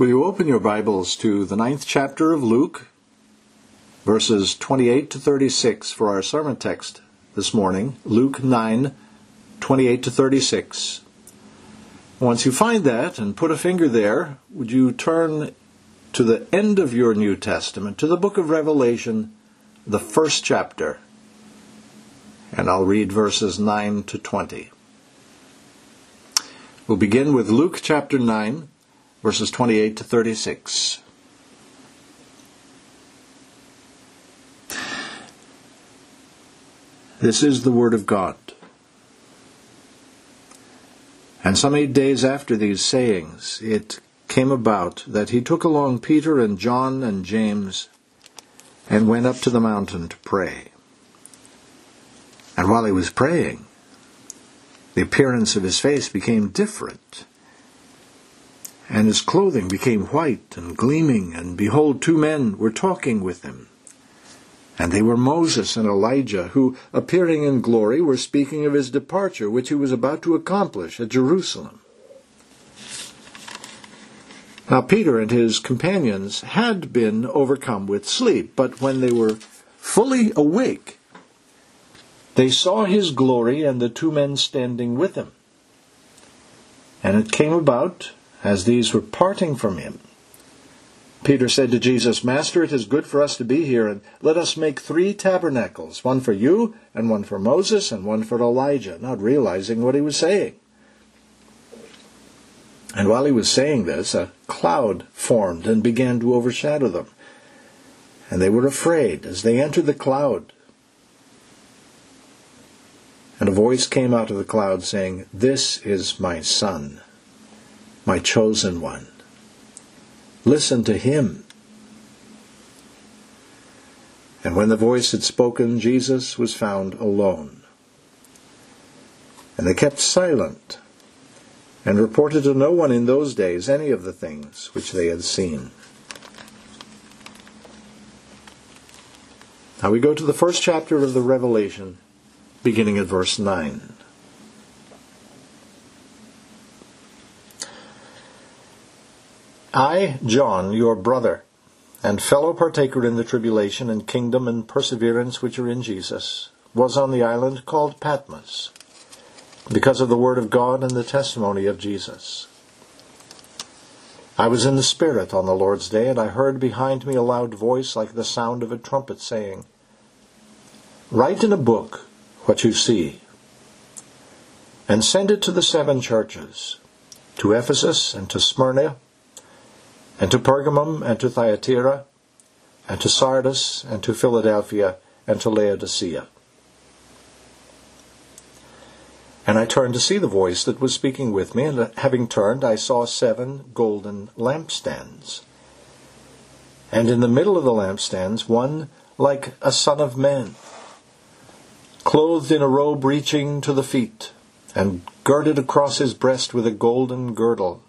Will you open your Bibles to the ninth chapter of Luke, verses 28 to 36 for our sermon text this morning? Luke 9, 28 to 36. Once you find that and put a finger there, would you turn to the end of your New Testament, to the book of Revelation, the first chapter? And I'll read verses 9 to 20. We'll begin with Luke chapter 9 verses 28 to 36. This is the Word of God. And some eight days after these sayings, it came about that he took along Peter and John and James and went up to the mountain to pray. And while he was praying, the appearance of his face became different and his clothing became white and gleaming, and behold, two men were talking with him. And they were Moses and Elijah, who, appearing in glory, were speaking of his departure, which he was about to accomplish at Jerusalem. Now, Peter and his companions had been overcome with sleep, but when they were fully awake, they saw his glory and the two men standing with him. And it came about as these were parting from him. Peter said to Jesus, Master, it is good for us to be here, and let us make three tabernacles, one for you, and one for Moses, and one for Elijah, not realizing what he was saying. And while he was saying this, a cloud formed and began to overshadow them. And they were afraid as they entered the cloud. And a voice came out of the cloud saying, This is my son my chosen one. Listen to him. And when the voice had spoken, Jesus was found alone. And they kept silent and reported to no one in those days any of the things which they had seen. Now we go to the first chapter of the Revelation, beginning at verse 9. I, John, your brother, and fellow partaker in the tribulation and kingdom and perseverance which are in Jesus, was on the island called Patmos, because of the word of God and the testimony of Jesus. I was in the Spirit on the Lord's day, and I heard behind me a loud voice like the sound of a trumpet saying, Write in a book what you see, and send it to the seven churches, to Ephesus and to Smyrna, and to Pergamum, and to Thyatira, and to Sardis, and to Philadelphia, and to Laodicea. And I turned to see the voice that was speaking with me, and having turned, I saw seven golden lampstands. And in the middle of the lampstands, one like a son of man, clothed in a robe reaching to the feet, and girded across his breast with a golden girdle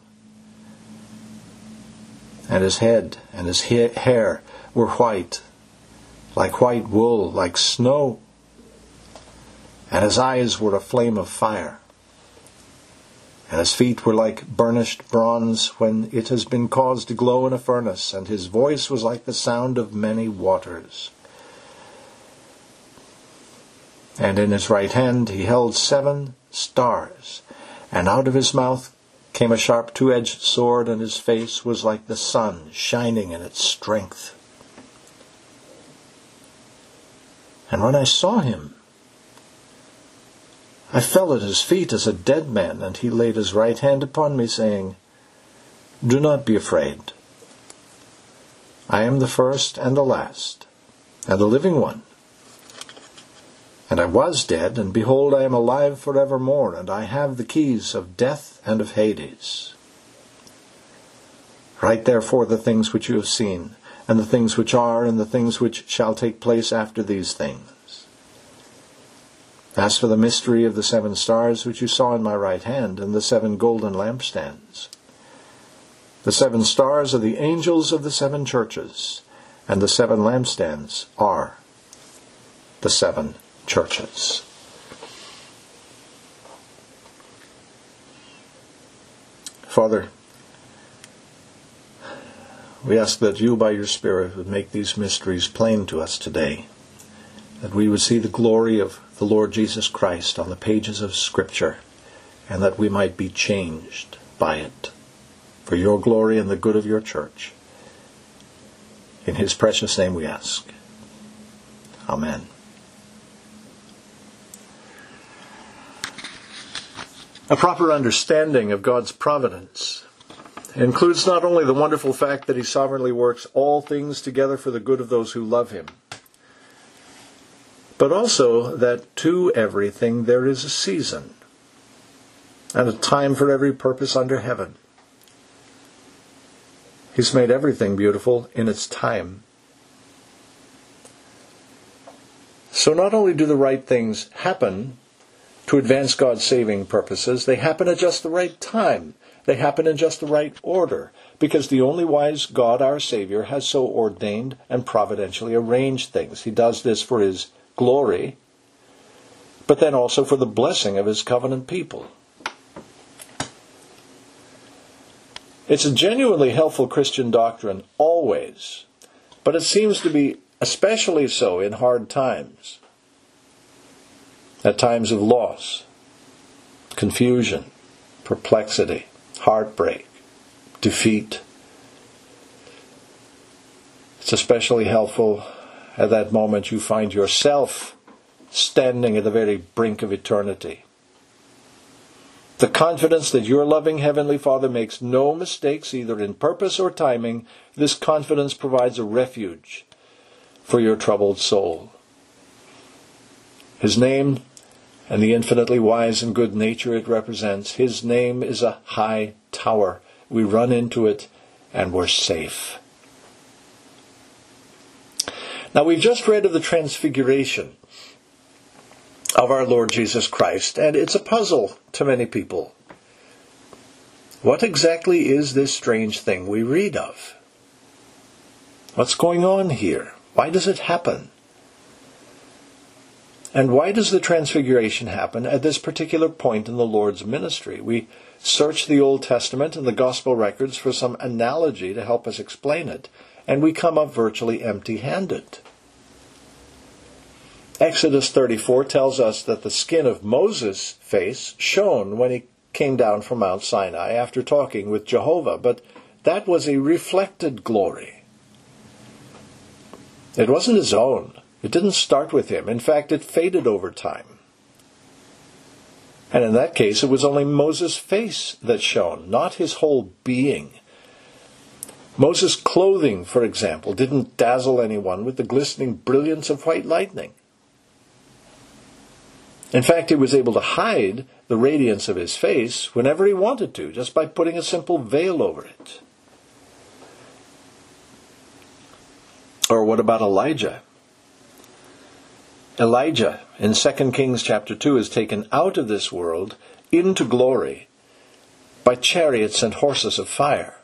and his head and his hair were white, like white wool, like snow, and his eyes were a flame of fire. And his feet were like burnished bronze when it has been caused to glow in a furnace, and his voice was like the sound of many waters. And in his right hand he held seven stars, and out of his mouth came a sharp two edged sword, and his face was like the sun shining in its strength. And when I saw him, I fell at his feet as a dead man, and he laid his right hand upon me, saying, Do not be afraid. I am the first and the last, and the living one. And I was dead, and behold, I am alive for evermore, and I have the keys of death and of Hades. Write therefore the things which you have seen, and the things which are, and the things which shall take place after these things. As for the mystery of the seven stars which you saw in my right hand, and the seven golden lampstands, the seven stars are the angels of the seven churches, and the seven lampstands are the seven churches. Father, We ask that you, by your Spirit, would make these mysteries plain to us today, that we would see the glory of the Lord Jesus Christ on the pages of Scripture, and that we might be changed by it for your glory and the good of your church. In his precious name we ask. Amen. A proper understanding of God's providence includes not only the wonderful fact that he sovereignly works all things together for the good of those who love him, but also that to everything there is a season and a time for every purpose under heaven. He's made everything beautiful in its time. So not only do the right things happen to advance God's saving purposes, they happen at just the right time. They happen in just the right order, because the only wise God, our Savior, has so ordained and providentially arranged things. He does this for His glory, but then also for the blessing of His covenant people. It's a genuinely helpful Christian doctrine always, but it seems to be especially so in hard times. At times of loss, confusion, perplexity, heartbreak, defeat. It's especially helpful at that moment you find yourself standing at the very brink of eternity the confidence that your loving Heavenly Father makes no mistakes either in purpose or timing, this confidence provides a refuge for your troubled soul. His name and the infinitely wise and good nature it represents, His name is a high tower. We run into it and we're safe. Now we've just read of the Transfiguration of our Lord Jesus Christ, and it's a puzzle to many people. What exactly is this strange thing we read of? What's going on here? Why does it happen? And why does the transfiguration happen at this particular point in the Lord's ministry? We search the Old Testament and the Gospel records for some analogy to help us explain it, and we come up virtually empty handed. Exodus 34 tells us that the skin of Moses' face shone when he came down from Mount Sinai after talking with Jehovah, but that was a reflected glory. It wasn't his own. It didn't start with him. In fact, it faded over time. And in that case, it was only Moses' face that shone, not his whole being. Moses' clothing, for example, didn't dazzle anyone with the glistening brilliance of white lightning. In fact, he was able to hide the radiance of his face whenever he wanted to, just by putting a simple veil over it. Or what about Elijah? Elijah in 2 Kings chapter 2 is taken out of this world into glory by chariots and horses of fire.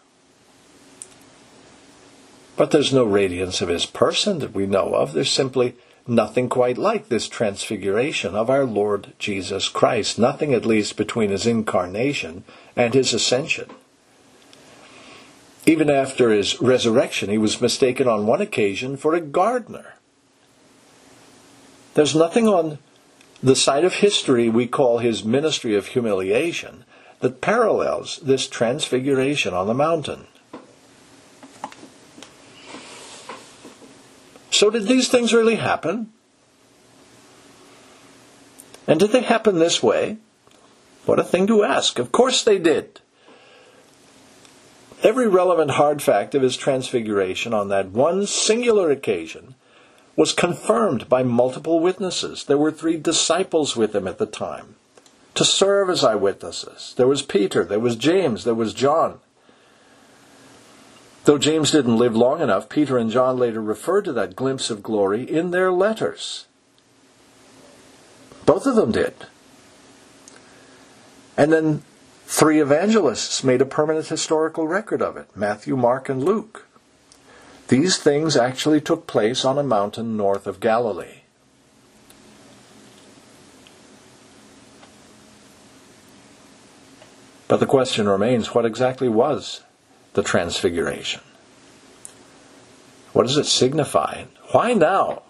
But there's no radiance of his person that we know of. There's simply nothing quite like this transfiguration of our Lord Jesus Christ, nothing at least between his incarnation and his ascension. Even after his resurrection, he was mistaken on one occasion for a gardener. There's nothing on the side of history we call his ministry of humiliation that parallels this transfiguration on the mountain. So, did these things really happen? And did they happen this way? What a thing to ask. Of course they did. Every relevant hard fact of his transfiguration on that one singular occasion was confirmed by multiple witnesses. There were three disciples with him at the time to serve as eyewitnesses. There was Peter, there was James, there was John. Though James didn't live long enough, Peter and John later referred to that glimpse of glory in their letters. Both of them did. And then three evangelists made a permanent historical record of it Matthew, Mark, and Luke. These things actually took place on a mountain north of Galilee. But the question remains what exactly was the Transfiguration. What does it signify? Why now?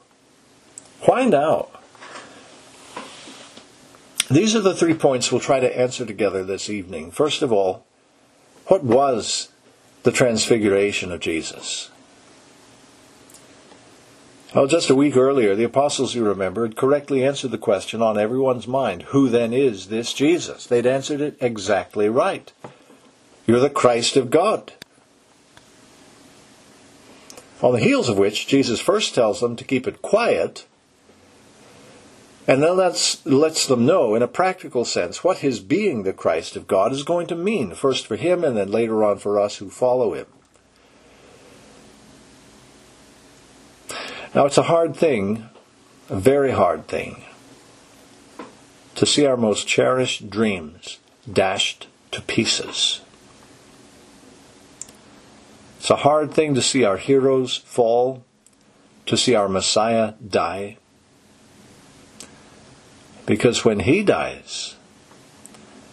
Why now? These are the three points we'll try to answer together this evening. First of all, what was the transfiguration of Jesus? Well, just a week earlier, the apostles, you remember, had correctly answered the question on everyone's mind who then is this Jesus? They'd answered it exactly right. You're the Christ of God. On the heels of which, Jesus first tells them to keep it quiet and then that's, lets them know, in a practical sense, what his being the Christ of God is going to mean, first for him and then later on for us who follow him. Now, it's a hard thing, a very hard thing, to see our most cherished dreams dashed to pieces. It's a hard thing to see our heroes fall, to see our Messiah die. Because when he dies,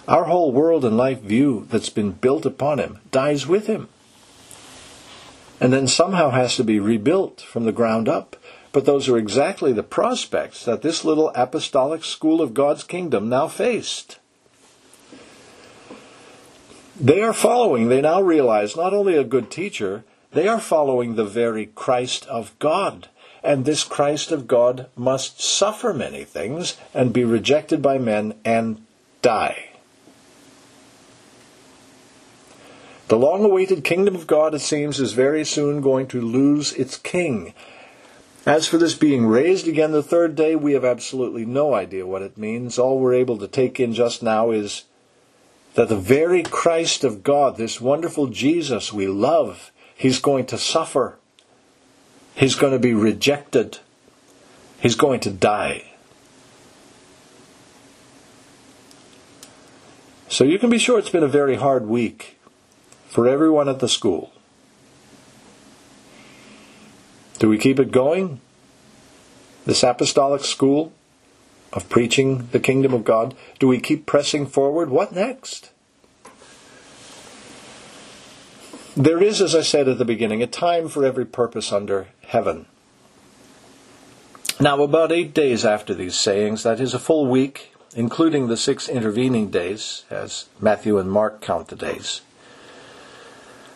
our whole world and life view that's been built upon him dies with him. And then somehow has to be rebuilt from the ground up. But those are exactly the prospects that this little apostolic school of God's kingdom now faced. They are following, they now realize, not only a good teacher, they are following the very Christ of God. And this Christ of God must suffer many things and be rejected by men and die. The long awaited kingdom of God, it seems, is very soon going to lose its king. As for this being raised again the third day, we have absolutely no idea what it means. All we're able to take in just now is that the very Christ of God, this wonderful Jesus we love, he's going to suffer He's going to be rejected. He's going to die. So you can be sure it's been a very hard week for everyone at the school. Do we keep it going? This apostolic school of preaching the kingdom of God? Do we keep pressing forward? What next? There is, as I said at the beginning, a time for every purpose under heaven. Now, about eight days after these sayings, that is a full week, including the six intervening days, as Matthew and Mark count the days.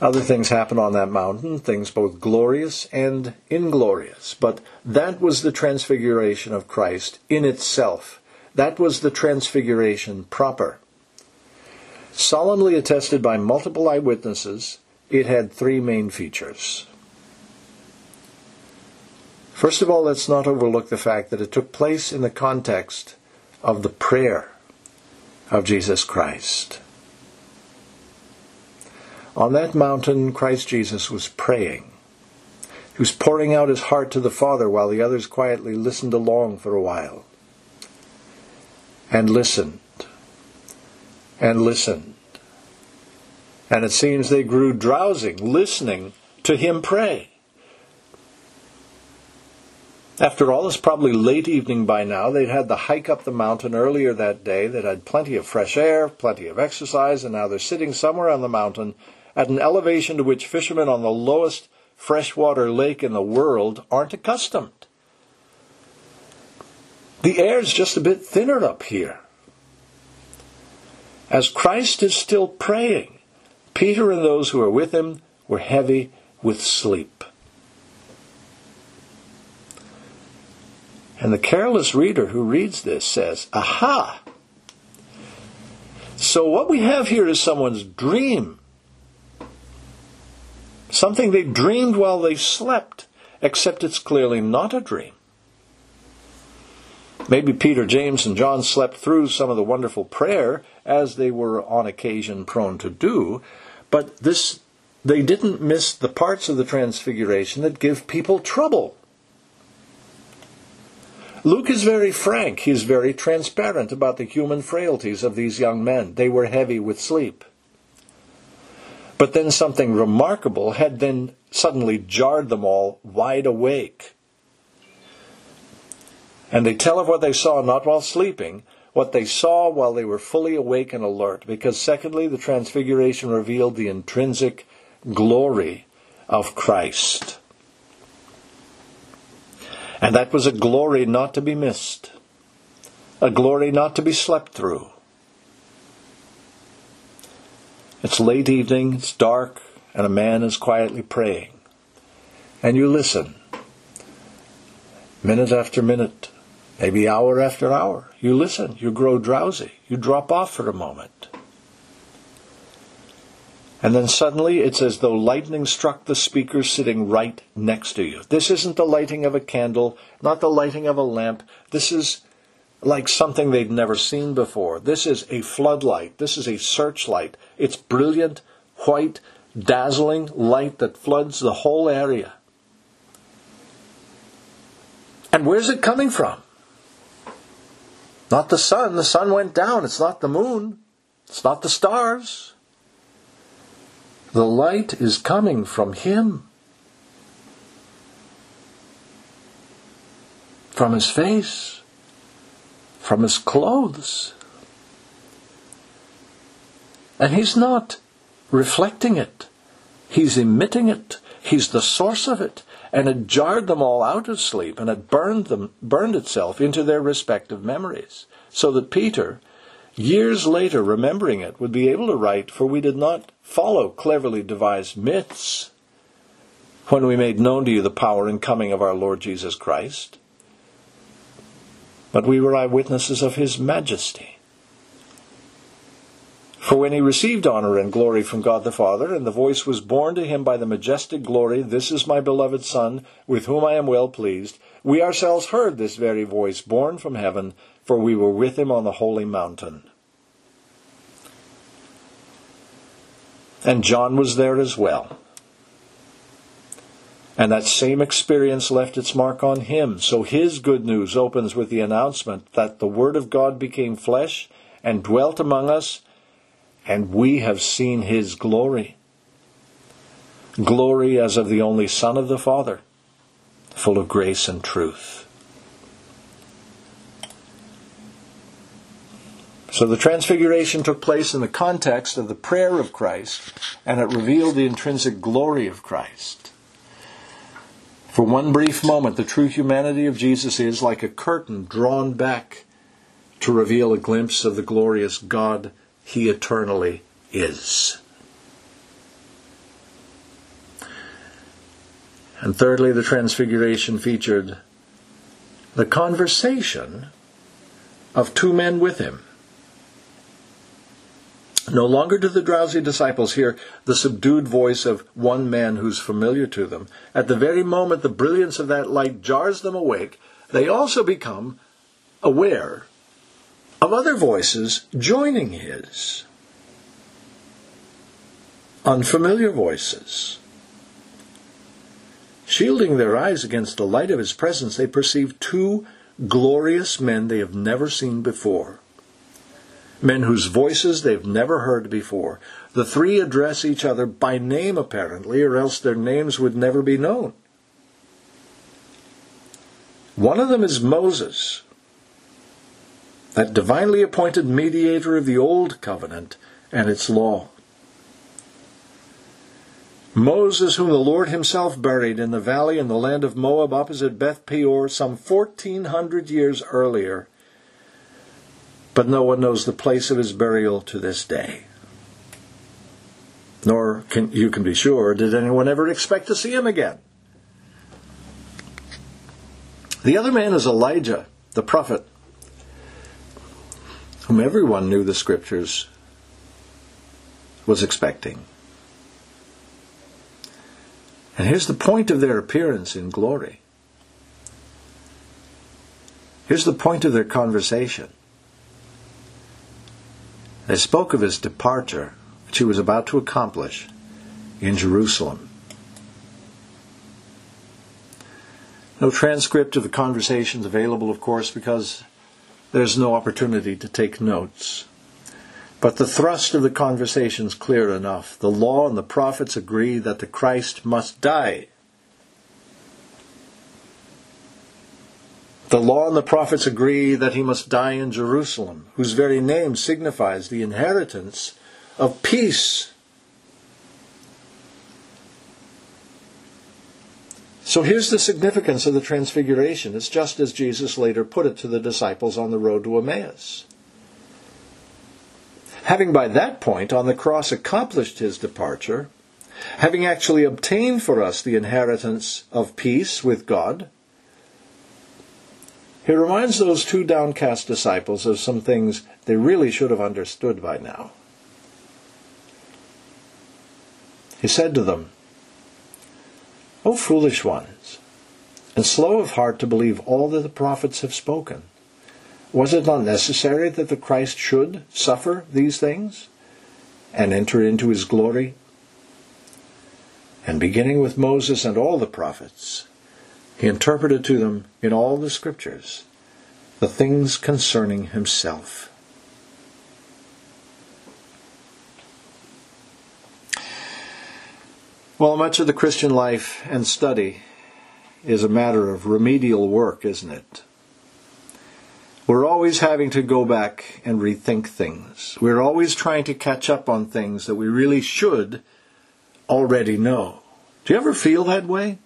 Other things happened on that mountain, things both glorious and inglorious, but that was the transfiguration of Christ in itself. That was the transfiguration proper solemnly attested by multiple eyewitnesses, it had three main features. First of all, let's not overlook the fact that it took place in the context of the prayer of Jesus Christ. On that mountain, Christ Jesus was praying. He was pouring out his heart to the Father while the others quietly listened along for a while. And listened and listened. And it seems they grew drowsing, listening to him pray. After all, it's probably late evening by now. They'd had the hike up the mountain earlier that day. They'd had plenty of fresh air, plenty of exercise, and now they're sitting somewhere on the mountain at an elevation to which fishermen on the lowest freshwater lake in the world aren't accustomed. The air's just a bit thinner up here as Christ is still praying, Peter and those who are with him were heavy with sleep. And the careless reader who reads this says, Aha! So what we have here is someone's dream. Something they dreamed while they slept, except it's clearly not a dream. Maybe Peter, James, and John slept through some of the wonderful prayer, as they were on occasion prone to do, but this they didn't miss the parts of the transfiguration that give people trouble. Luke is very frank. He is very transparent about the human frailties of these young men. They were heavy with sleep. But then something remarkable had then suddenly jarred them all wide awake. And they tell of what they saw not while sleeping, what they saw while they were fully awake and alert, because secondly, the transfiguration revealed the intrinsic glory of Christ. And that was a glory not to be missed, a glory not to be slept through. It's late evening, it's dark, and a man is quietly praying. And you listen. Minute after minute, maybe hour after hour. You listen, you grow drowsy, you drop off for a moment. And then suddenly it's as though lightning struck the speaker sitting right next to you. This isn't the lighting of a candle, not the lighting of a lamp. This is like something they'd never seen before. This is a floodlight. This is a searchlight. It's brilliant, white, dazzling light that floods the whole area. And where's it coming from? Not the sun. The sun went down. It's not the moon. It's not the stars. The light is coming from Him. From His face from his clothes. And he's not reflecting it, he's emitting it, he's the source of it. And it jarred them all out of sleep, and it burned them burned itself into their respective memories. So that Peter, years later remembering it, would be able to write, For we did not follow cleverly devised myths when we made known to you the power and coming of our Lord Jesus Christ but we were eyewitnesses of his majesty. For when he received honor and glory from God the Father, and the voice was borne to him by the majestic glory, This is my beloved Son, with whom I am well pleased, we ourselves heard this very voice borne from heaven, for we were with him on the holy mountain. And John was there as well. And that same experience left its mark on him. So his good news opens with the announcement that the Word of God became flesh and dwelt among us, and we have seen his glory. Glory as of the only Son of the Father, full of grace and truth. So the transfiguration took place in the context of the prayer of Christ, and it revealed the intrinsic glory of Christ. For one brief moment, the true humanity of Jesus is like a curtain drawn back to reveal a glimpse of the glorious God he eternally is. And thirdly, the Transfiguration featured the conversation of two men with him. No longer do the drowsy disciples hear the subdued voice of one man who's familiar to them. At the very moment the brilliance of that light jars them awake, they also become aware of other voices joining his. Unfamiliar voices. Shielding their eyes against the light of his presence, they perceive two glorious men they have never seen before men whose voices they've never heard before. The three address each other by name, apparently, or else their names would never be known. One of them is Moses, that divinely appointed mediator of the Old Covenant and its law. Moses, whom the Lord himself buried in the valley in the land of Moab opposite Beth Peor some 1400 years earlier but no one knows the place of his burial to this day. Nor can you can be sure did anyone ever expect to see him again. The other man is Elijah, the prophet, whom everyone knew the scriptures was expecting. And here's the point of their appearance in glory. Here's the point of their conversation. They spoke of his departure, which he was about to accomplish, in Jerusalem. No transcript of the conversations available, of course, because there's no opportunity to take notes. But the thrust of the conversation is clear enough. The law and the prophets agree that the Christ must die. The law and the prophets agree that he must die in Jerusalem, whose very name signifies the inheritance of peace. So here's the significance of the transfiguration. It's just as Jesus later put it to the disciples on the road to Emmaus. Having by that point on the cross accomplished his departure, having actually obtained for us the inheritance of peace with God, he reminds those two downcast disciples of some things they really should have understood by now. He said to them, O foolish ones, and slow of heart to believe all that the prophets have spoken. Was it not necessary that the Christ should suffer these things and enter into his glory? And beginning with Moses and all the prophets, he interpreted to them in all the scriptures the things concerning himself. Well, much of the Christian life and study is a matter of remedial work, isn't it? We're always having to go back and rethink things. We're always trying to catch up on things that we really should already know. Do you ever feel that way?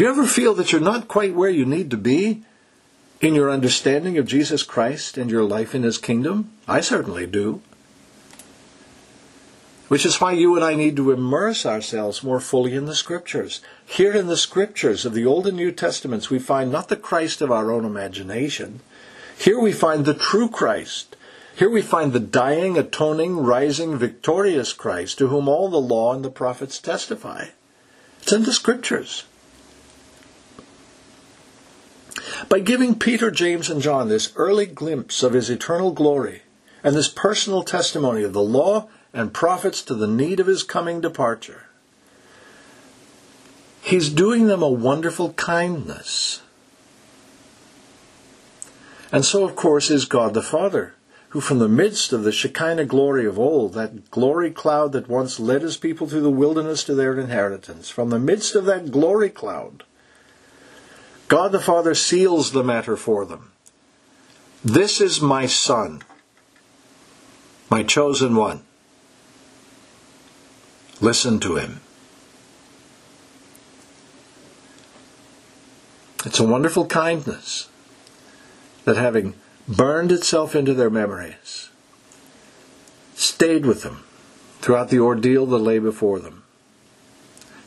Do you ever feel that you're not quite where you need to be in your understanding of Jesus Christ and your life in His kingdom? I certainly do. Which is why you and I need to immerse ourselves more fully in the Scriptures. Here in the Scriptures of the Old and New Testaments, we find not the Christ of our own imagination. Here we find the true Christ. Here we find the dying, atoning, rising, victorious Christ to whom all the law and the prophets testify. It's in the Scriptures. By giving Peter, James, and John this early glimpse of his eternal glory and this personal testimony of the law and prophets to the need of his coming departure. He's doing them a wonderful kindness. And so, of course, is God the Father, who from the midst of the Shekinah glory of old, that glory cloud that once led his people through the wilderness to their inheritance, from the midst of that glory cloud, God the Father seals the matter for them. This is my Son, my chosen one. Listen to him. It's a wonderful kindness that having burned itself into their memories, stayed with them throughout the ordeal that lay before them,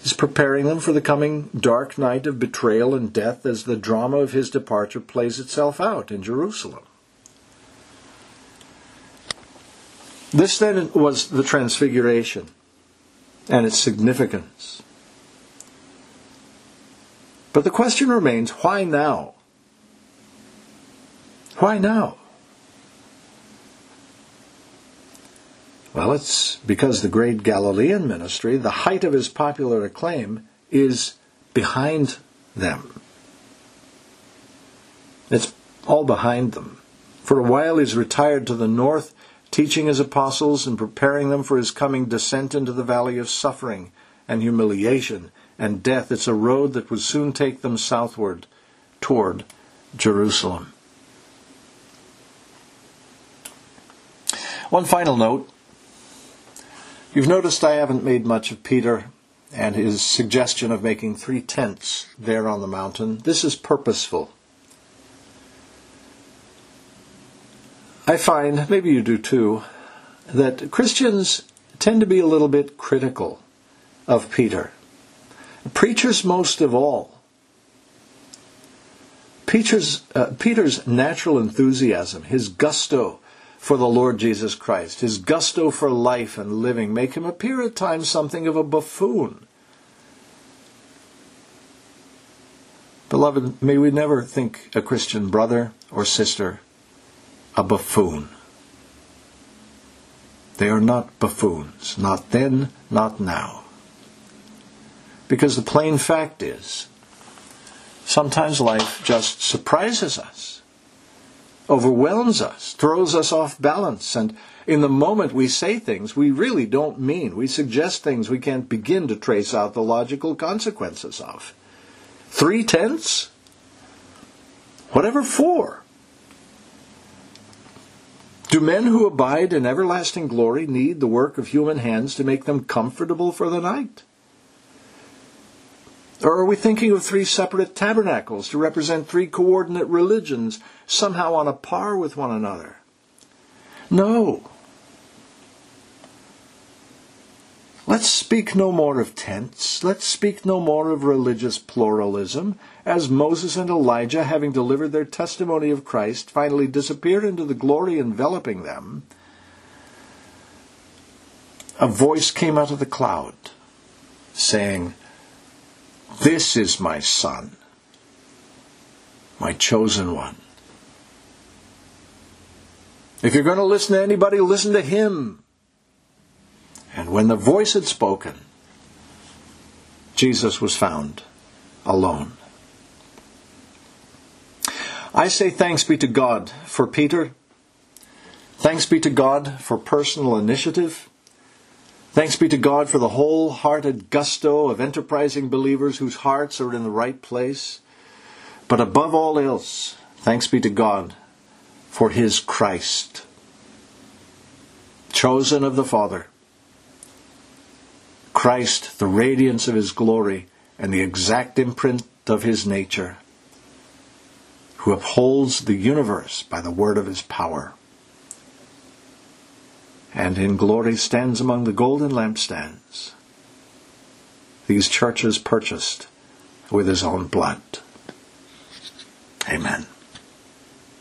is preparing them for the coming dark night of betrayal and death as the drama of his departure plays itself out in Jerusalem. This then was the transfiguration and its significance. But the question remains why now? Why now? Well, it's because the great Galilean ministry, the height of his popular acclaim, is behind them. It's all behind them. For a while he's retired to the north teaching his apostles and preparing them for his coming descent into the valley of suffering and humiliation and death. It's a road that would soon take them southward toward Jerusalem. One final note. You've noticed I haven't made much of Peter and his suggestion of making three tents there on the mountain. This is purposeful. I find, maybe you do too, that Christians tend to be a little bit critical of Peter. Preachers most of all. Peter's, uh, Peter's natural enthusiasm, his gusto for the Lord Jesus Christ, his gusto for life and living, make him appear at times something of a buffoon. Beloved, may we never think a Christian brother or sister a buffoon. They are not buffoons, not then, not now. Because the plain fact is, sometimes life just surprises us, overwhelms us, throws us off balance, and in the moment we say things we really don't mean. We suggest things we can't begin to trace out the logical consequences of. Three tenths? Whatever for? Do men who abide in everlasting glory need the work of human hands to make them comfortable for the night? Or are we thinking of three separate tabernacles to represent three coordinate religions, somehow on a par with one another? No. Let's speak no more of tents. Let's speak no more of religious pluralism, as Moses and Elijah, having delivered their testimony of Christ, finally disappeared into the glory enveloping them. A voice came out of the cloud, saying, This is my Son, my chosen one. If you're going to listen to anybody, listen to him. And when the voice had spoken, Jesus was found alone. I say thanks be to God for Peter. Thanks be to God for personal initiative. Thanks be to God for the wholehearted gusto of enterprising believers whose hearts are in the right place. But above all else, thanks be to God for his Christ, chosen of the Father Christ, the radiance of his glory and the exact imprint of his nature, who upholds the universe by the word of his power, and in glory stands among the golden lampstands, these churches purchased with his own blood. Amen.